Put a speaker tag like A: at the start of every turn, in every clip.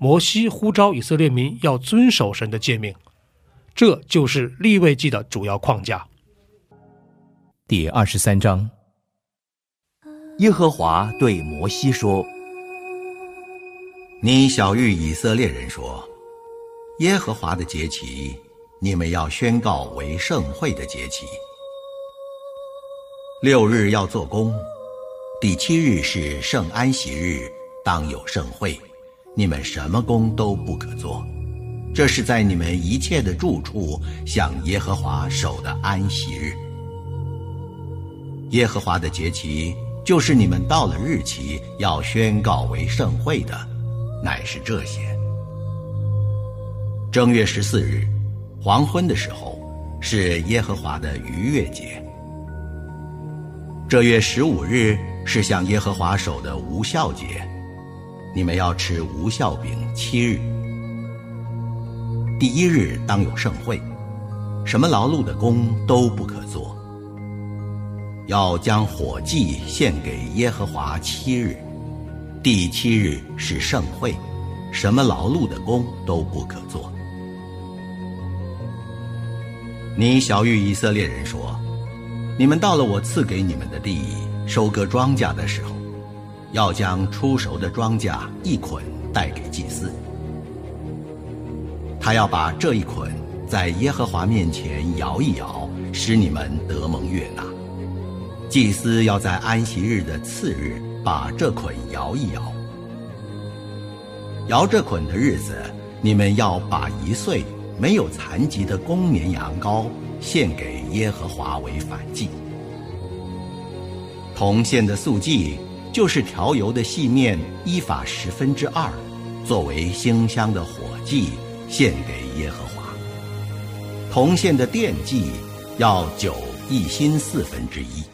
A: 摩西呼召以色列民要遵守神的诫命，这就是立位记的主要框架。
B: 第二十三章，
C: 耶和华对摩西说：“你小谕以色列人说，耶和华的节期，你们要宣告为盛会的节期。六日要做工，第七日是圣安息日，当有盛会。”你们什么工都不可做，这是在你们一切的住处向耶和华守的安息日。耶和华的节期，就是你们到了日期要宣告为盛会的，乃是这些：正月十四日，黄昏的时候，是耶和华的逾越节；这月十五日是向耶和华守的无效节。你们要吃无效饼七日，第一日当有盛会，什么劳碌的工都不可做。要将火祭献给耶和华七日，第七日是盛会，什么劳碌的工都不可做。你小谕以色列人说：你们到了我赐给你们的地，收割庄稼的时候。要将出熟的庄稼一捆带给祭司，他要把这一捆在耶和华面前摇一摇，使你们得蒙悦纳。祭司要在安息日的次日把这捆摇一摇。摇这捆的日子，你们要把一岁没有残疾的公绵羊羔献给耶和华为反祭。同献的素祭。就是调油的细面一法十分之二，作为馨香的火祭献给耶和华。铜线的奠祭要酒一心四分之一。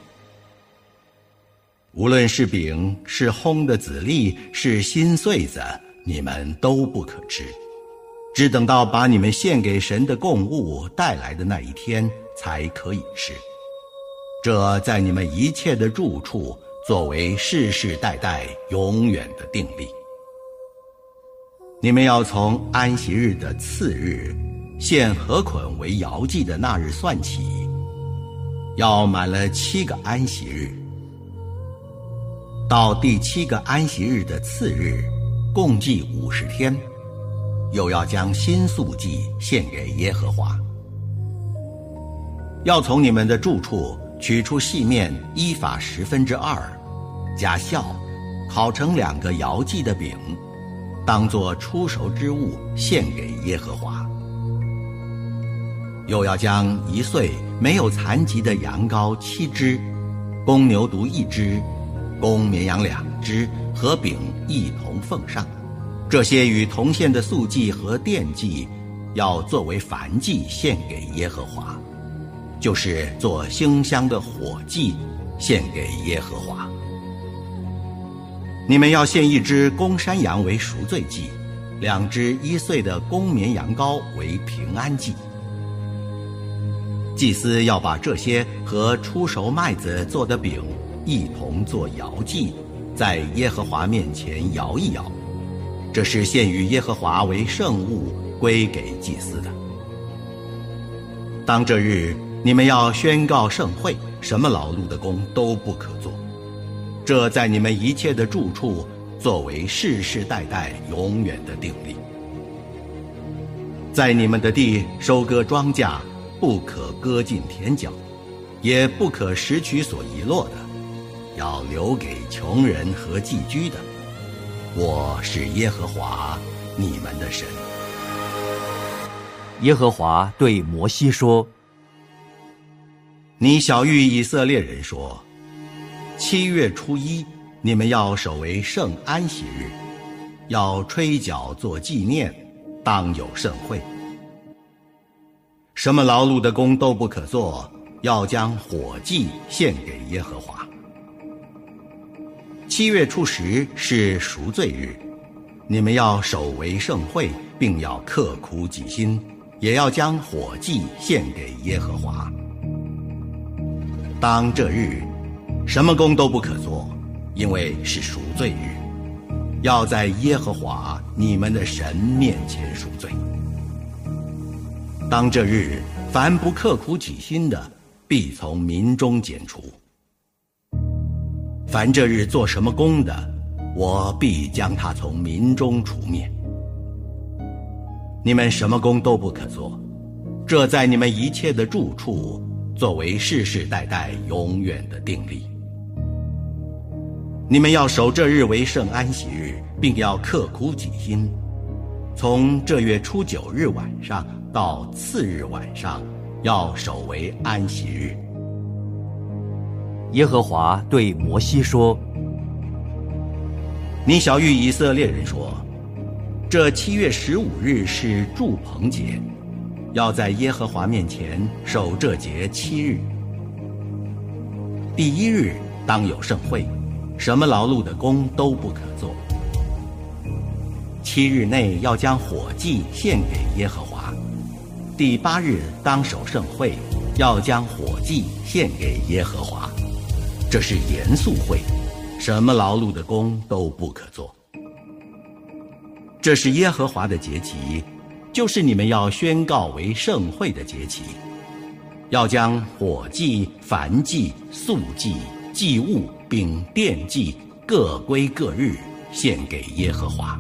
C: 无论是饼是烘的籽粒是新穗子，你们都不可吃，只等到把你们献给神的供物带来的那一天才可以吃。这在你们一切的住处。作为世世代代永远的定力，你们要从安息日的次日，献禾捆为摇祭的那日算起，要满了七个安息日，到第七个安息日的次日，共计五十天，又要将新素祭献给耶和华，要从你们的住处。取出细面一法十分之二，加酵，烤成两个摇祭的饼，当作出熟之物献给耶和华。又要将一岁没有残疾的羊羔七只，公牛犊一只，公绵羊两只和饼一同奉上。这些与同献的素祭和奠祭，要作为燔祭献给耶和华。就是做馨香的火祭，献给耶和华。你们要献一只公山羊为赎罪祭，两只一岁的公绵羊羔为平安祭。祭司要把这些和出熟麦子做的饼一同做摇祭，在耶和华面前摇一摇，这是献与耶和华为圣物，归给祭司的。当这日。你们要宣告盛会，什么劳碌的工都不可做，这在你们一切的住处作为世世代代永远的定力。在你们的地收割庄稼，不可割尽田角，也不可拾取所遗落的，要留给穷人和寄居的。我是耶和华你们的神。
D: 耶和华对摩西说：“
C: 你小谕以色列人说，七月初一，你们要守为圣安息日，要吹角做纪念，当有盛会。什么劳碌的工都不可做，要将火祭献给耶和华。七月初十是赎罪日，你们要守为盛会，并要刻苦己心。”也要将火祭献给耶和华。当这日，什么工都不可做，因为是赎罪日，要在耶和华你们的神面前赎罪。当这日，凡不刻苦己心的，必从民中剪除。凡这日做什么工的，我必将他从民中除灭。你们什么工都不可做，这在你们一切的住处，作为世世代代永远的定例。你们要守这日为圣安息日，并要刻苦己心，从这月初九日晚上到次日晚上，要守为安息日。
D: 耶和华对摩西说：“
C: 你小谕以色列人说。”这七月十五日是祝棚节，要在耶和华面前守这节七日。第一日当有盛会，什么劳碌的工都不可做。七日内要将火祭献给耶和华。第八日当守盛会，要将火祭献给耶和华。这是严肃会，什么劳碌的工都不可做。这是耶和华的节期，就是你们要宣告为盛会的节期，要将火祭、燔祭、素祭、祭物并奠祭各归各日，献给耶和华。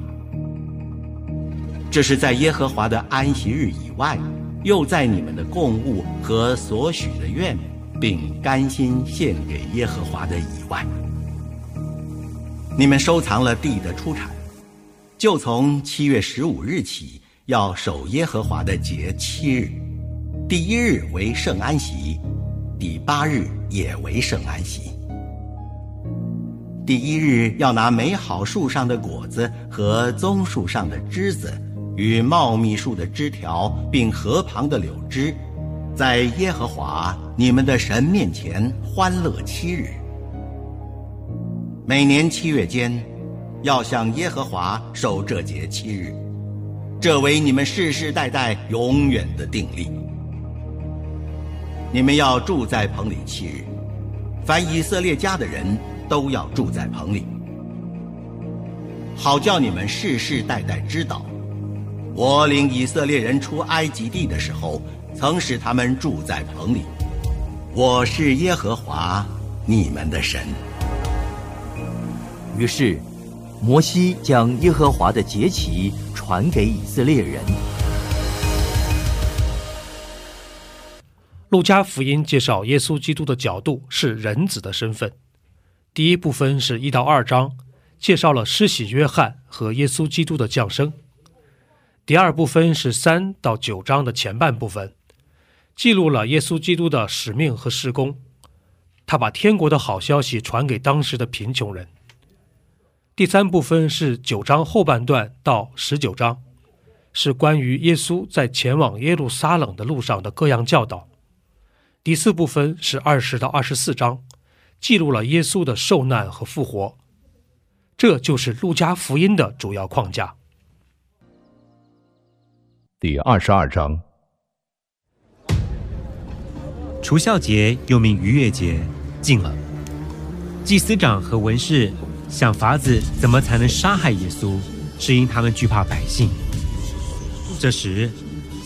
C: 这是在耶和华的安息日以外，又在你们的供物和所许的愿，并甘心献给耶和华的以外，你们收藏了地的出产。就从七月十五日起，要守耶和华的节七日，第一日为圣安息，第八日也为圣安息。第一日要拿美好树上的果子和棕树上的枝子，与茂密树的枝条，并河旁的柳枝，在耶和华你们的神面前欢乐七日。每年七月间。要向耶和华守这节七日，这为你们世世代代永远的定例。你们要住在棚里七日，凡以色列家的人都要住在棚里，好叫你们世世代代知道，我领以色列人出埃及地的时候，曾使他们住在棚里。我是耶和华你们的神。
D: 于是。摩西将耶和华的节期传给以色列人。
A: 路加福音介绍耶稣基督的角度是人子的身份。第一部分是一到二章，介绍了施洗约翰和耶稣基督的降生。第二部分是三到九章的前半部分，记录了耶稣基督的使命和施工。他把天国的好消息传给当时的贫穷人。第三部分是九章后半段到十九章，是关于耶稣在前往耶路撒冷的路上的各样教导。第四部分是二十到二十四章，记录了耶稣的受难和复活。这就是路加福音的主要框架。
B: 第二十二章，
E: 除孝节又名逾越节近了，祭司长和文士。想法子怎么才能杀害耶稣，是因他们惧怕百姓。这时，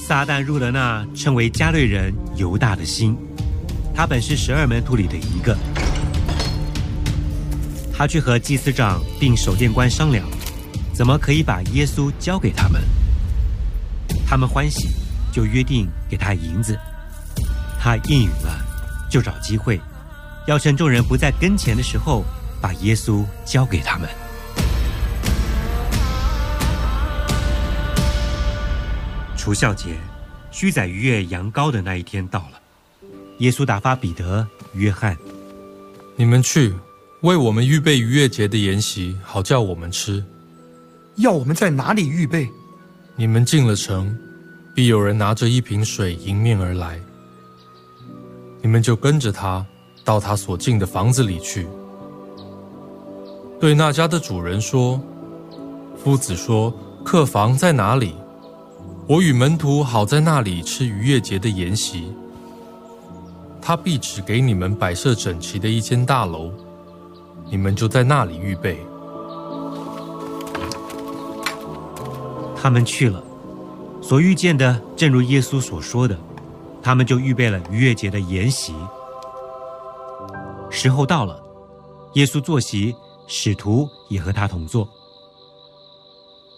E: 撒旦入了那称为加略人犹大的心。他本是十二门徒里的一个。他去和祭司长并守殿官商量，怎么可以把耶稣交给他们。他们欢喜，就约定给他银子。他应允了，就找机会，要趁众人不在跟前的时候，把耶稣交给他们。除孝节，须宰逾越羊羔的那一天到了。耶稣打发彼得、约翰，
F: 你们去为我们预备逾越节的筵席，好叫我们吃。
G: 要我们在哪里预备？
F: 你们进了城，必有人拿着一瓶水迎面而来，你们就跟着他到他所进的房子里去，对那家的主人说：“夫子说，客房在哪里？我与门徒好在那里吃逾越节的筵席。他必指给你们摆设整齐的一间大楼，你们就在那里预备。”
E: 他们去了，所遇见的正如耶稣所说的，他们就预备了逾越节的筵席。时候到了，耶稣坐席，使徒也和他同坐。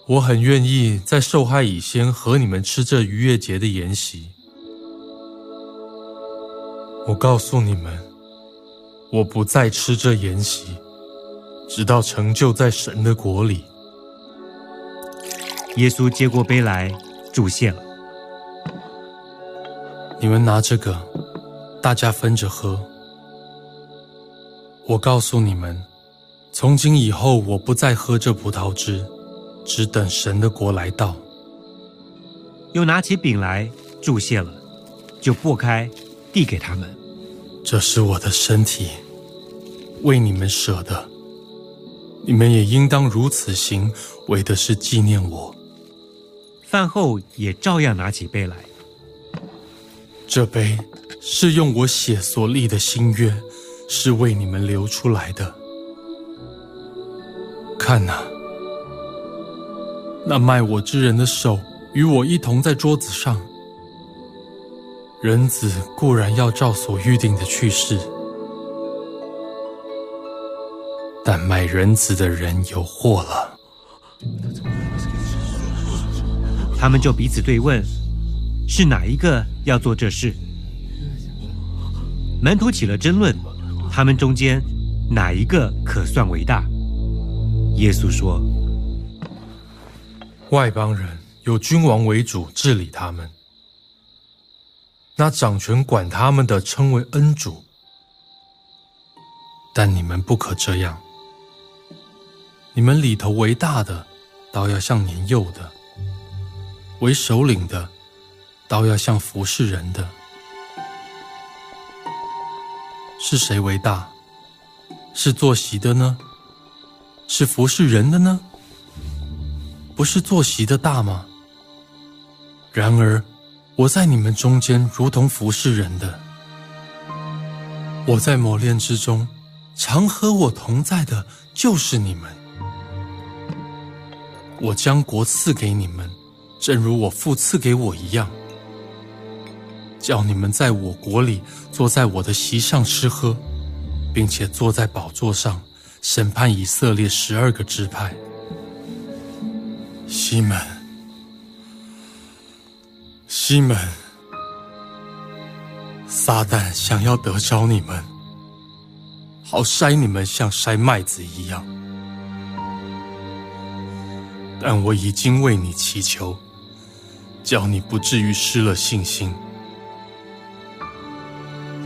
F: 我很愿意在受害以先和你们吃这逾越节的筵席。我告诉你们，我不再吃这筵席，直到成就在神的国里。
E: 耶稣接过杯来，祝谢了。
F: 你们拿这个，大家分着喝。我告诉你们，从今以后，我不再喝这葡萄汁，只等神的国来到。
E: 又拿起饼来，祝谢了，就擘开，递给他们。
F: 这是我的身体，为你们舍的。你们也应当如此行，为的是纪念我。
E: 饭后也照样拿起杯来。
F: 这杯是用我血所立的新约，是为你们流出来的。看呐，那卖我之人的手与我一同在桌子上。人子固然要照所预定的去世，但卖人子的人有祸了。
E: 他们就彼此对问：“是哪一个要做这事？”门徒起了争论，他们中间哪一个可算伟大？耶稣说：“
F: 外邦人有君王为主治理他们，那掌权管他们的称为恩主。但你们不可这样，你们里头为大的，倒要像年幼的。”为首领的，倒要像服侍人的。是谁为大？是坐席的呢？是服侍人的呢？不是坐席的大吗？然而，我在你们中间如同服侍人的。我在磨练之中，常和我同在的，就是你们。我将国赐给你们。正如我父赐给我一样，叫你们在我国里坐在我的席上吃喝，并且坐在宝座上审判以色列十二个支派。西门，西门，撒旦想要得着你们，好筛你们像筛麦子一样，但我已经为你祈求。叫你不至于失了信心。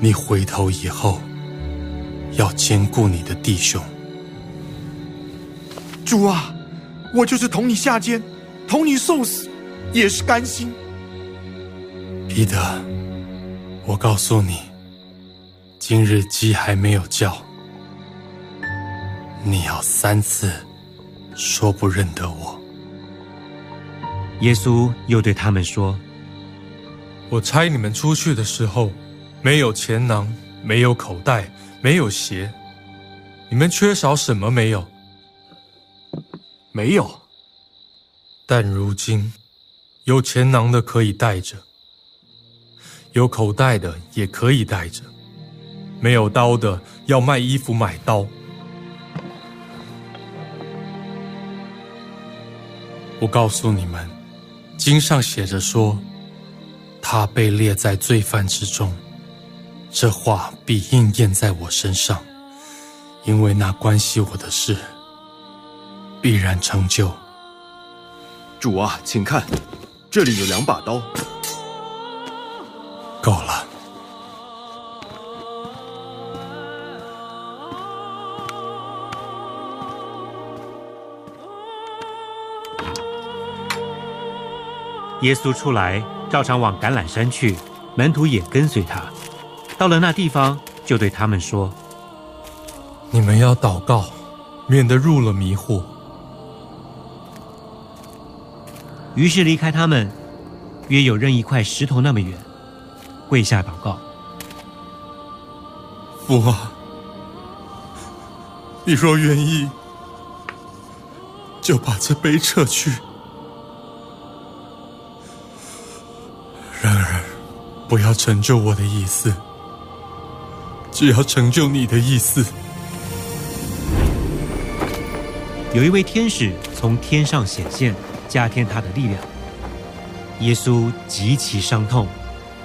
F: 你回头以后，要兼顾你的弟兄。
G: 主啊，我就是同你下监，同你受死，也是甘心。
F: 彼得，我告诉你，今日鸡还没有叫，你要三次说不认得我。
E: 耶稣又对他们说：“
F: 我差你们出去的时候，没有钱囊，没有口袋，没有鞋。你们缺少什么没有？
G: 没有。
F: 但如今，有钱囊的可以带着，有口袋的也可以带着。没有刀的要卖衣服买刀。我告诉你们。”经上写着说，他被列在罪犯之中。这话必应验在我身上，因为那关系我的事必然成就。
G: 主啊，请看，这里有两把刀。
F: 够了。
E: 耶稣出来，照常往橄榄山去，门徒也跟随他。到了那地方，就对他们说：“
F: 你们要祷告，免得入了迷惑。”
E: 于是离开他们，约有扔一块石头那么远，跪下祷告：“
F: 父啊，你若愿意，就把这杯撤去。然而，不要成就我的意思。”只要成就你的意思。
E: 有一位天使从天上显现，加添他的力量。耶稣极其伤痛，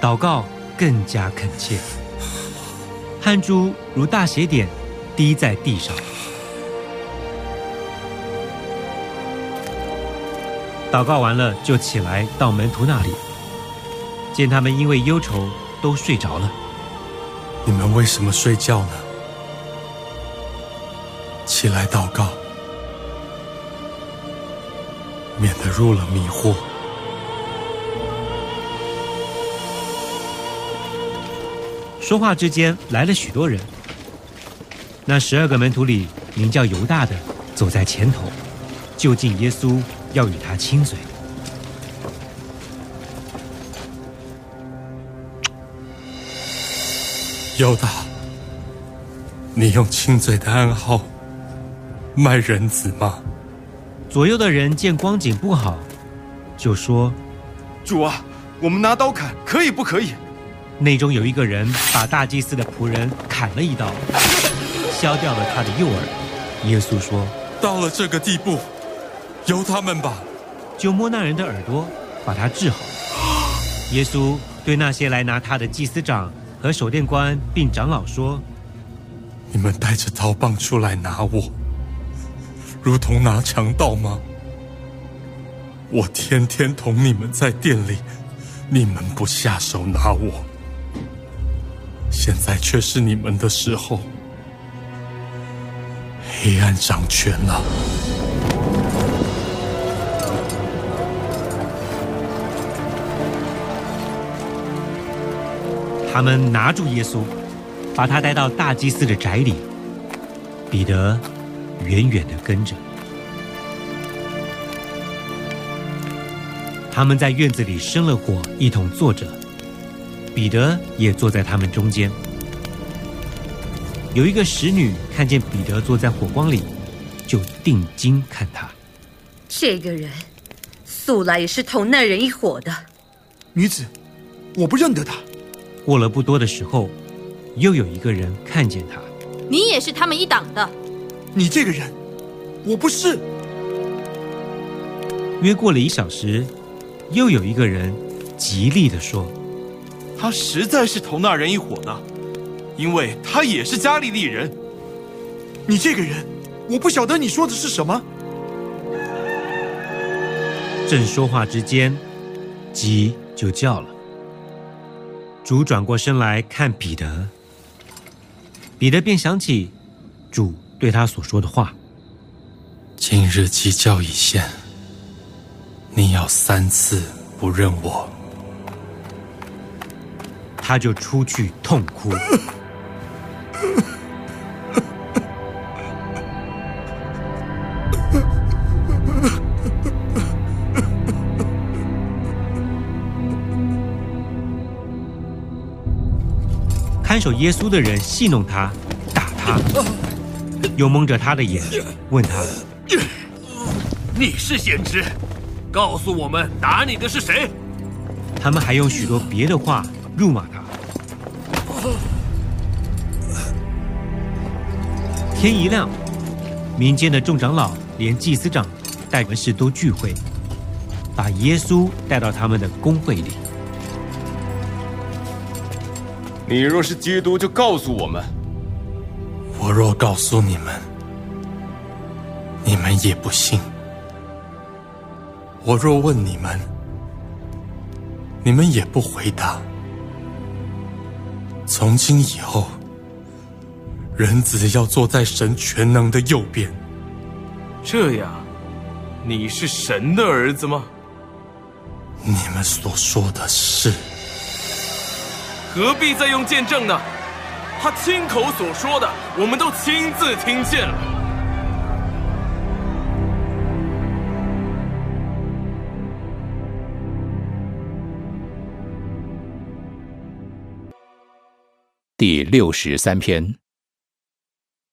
E: 祷告更加恳切，汗珠如大血点滴在地上。祷告完了，就起来到门徒那里，见他们因为忧愁都睡着了。
F: 你们为什么睡觉呢？起来祷告，免得入了迷惑。
E: 说话之间，来了许多人。那十二个门徒里，名叫犹大的走在前头，就近耶稣，要与他亲嘴。
F: 犹大，你用亲嘴的暗号卖人子吗？
E: 左右的人见光景不好，就说：“
G: 主啊，我们拿刀砍，可以不可以？”
E: 内中有一个人把大祭司的仆人砍了一刀，削掉了他的右耳。耶稣说：“
F: 到了这个地步，由他们吧。”
E: 就摸那人的耳朵，把他治好。耶稣对那些来拿他的祭司长。和守殿官并长老说：“
F: 你们带着刀棒出来拿我，如同拿强盗吗？我天天同你们在店里，你们不下手拿我，现在却是你们的时候，黑暗掌权了。”
E: 他们拿住耶稣，把他带到大祭司的宅里。彼得远远的跟着。他们在院子里生了火，一同坐着。彼得也坐在他们中间。有一个使女看见彼得坐在火光里，就定睛看他。
H: 这个人素来也是同那人一伙的。
G: 女子，我不认得他。
E: 过了不多的时候，又有一个人看见他。
I: 你也是他们一党的。
G: 你这个人，我不是。
E: 约过了一小时，又有一个人极力的说：“
G: 他实在是同那人一伙的，因为他也是加利利人。”你这个人，我不晓得你说的是什么。
E: 正说话之间，鸡就叫了。主转过身来看彼得，彼得便想起主对他所说的话：“
F: 今日鸡叫已现，你要三次不认我。”
E: 他就出去痛哭。看守耶稣的人戏弄他，打他，又蒙着他的眼，问他：“
J: 你是先知，告诉我们打你的是谁？”
E: 他们还用许多别的话辱骂他。天一亮，民间的众长老连祭司长、带文士都聚会，把耶稣带到他们的公会里。
K: 你若是基督，就告诉我们。
F: 我若告诉你们，你们也不信。我若问你们，你们也不回答。从今以后，人子要坐在神全能的右边。
K: 这样，你是神的儿子吗？
F: 你们所说的是。
K: 何必再用见证呢？他亲口所说的，我们都亲自听见了。
B: 第六十三篇，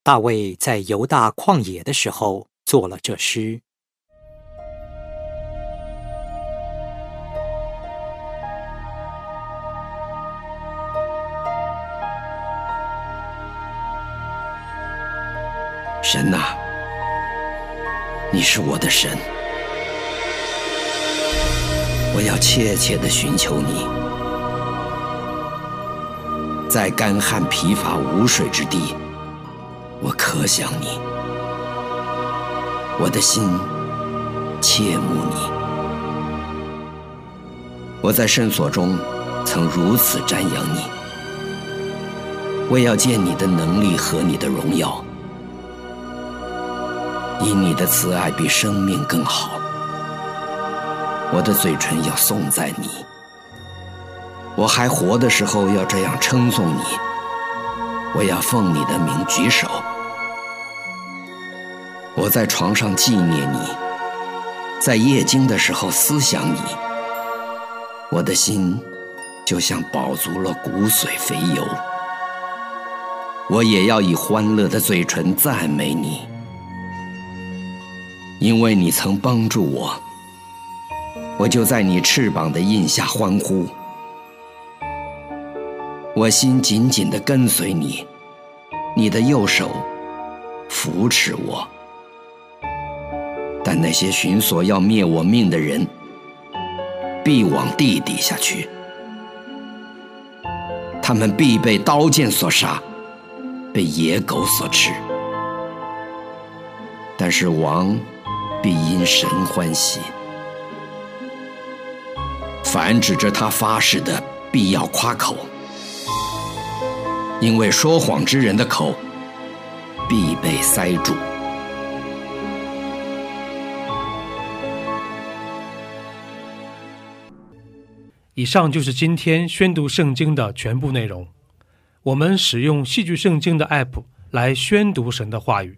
L: 大卫在犹大旷野的时候做了这诗。
M: 你是我的神，我要切切的寻求你，在干旱疲乏无水之地，我可想你，我的心切慕你。我在圣所中曾如此瞻仰你，我要见你的能力和你的荣耀。因你的慈爱比生命更好，我的嘴唇要颂赞你。我还活的时候要这样称颂你，我要奉你的名举手。我在床上纪念你，在夜惊的时候思想你。我的心就像饱足了骨髓肥油，我也要以欢乐的嘴唇赞美你。因为你曾帮助我，我就在你翅膀的印下欢呼。我心紧紧的跟随你，你的右手扶持我。但那些寻索要灭我命的人，必往地底下去，他们必被刀剑所杀，被野狗所吃。但是王。必因神欢喜，凡指着他发誓的，必要夸口，因为说谎之人的口必被塞住。
A: 以上就是今天宣读圣经的全部内容。我们使用戏剧圣经的 App 来宣读神的话语。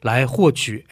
A: 来获取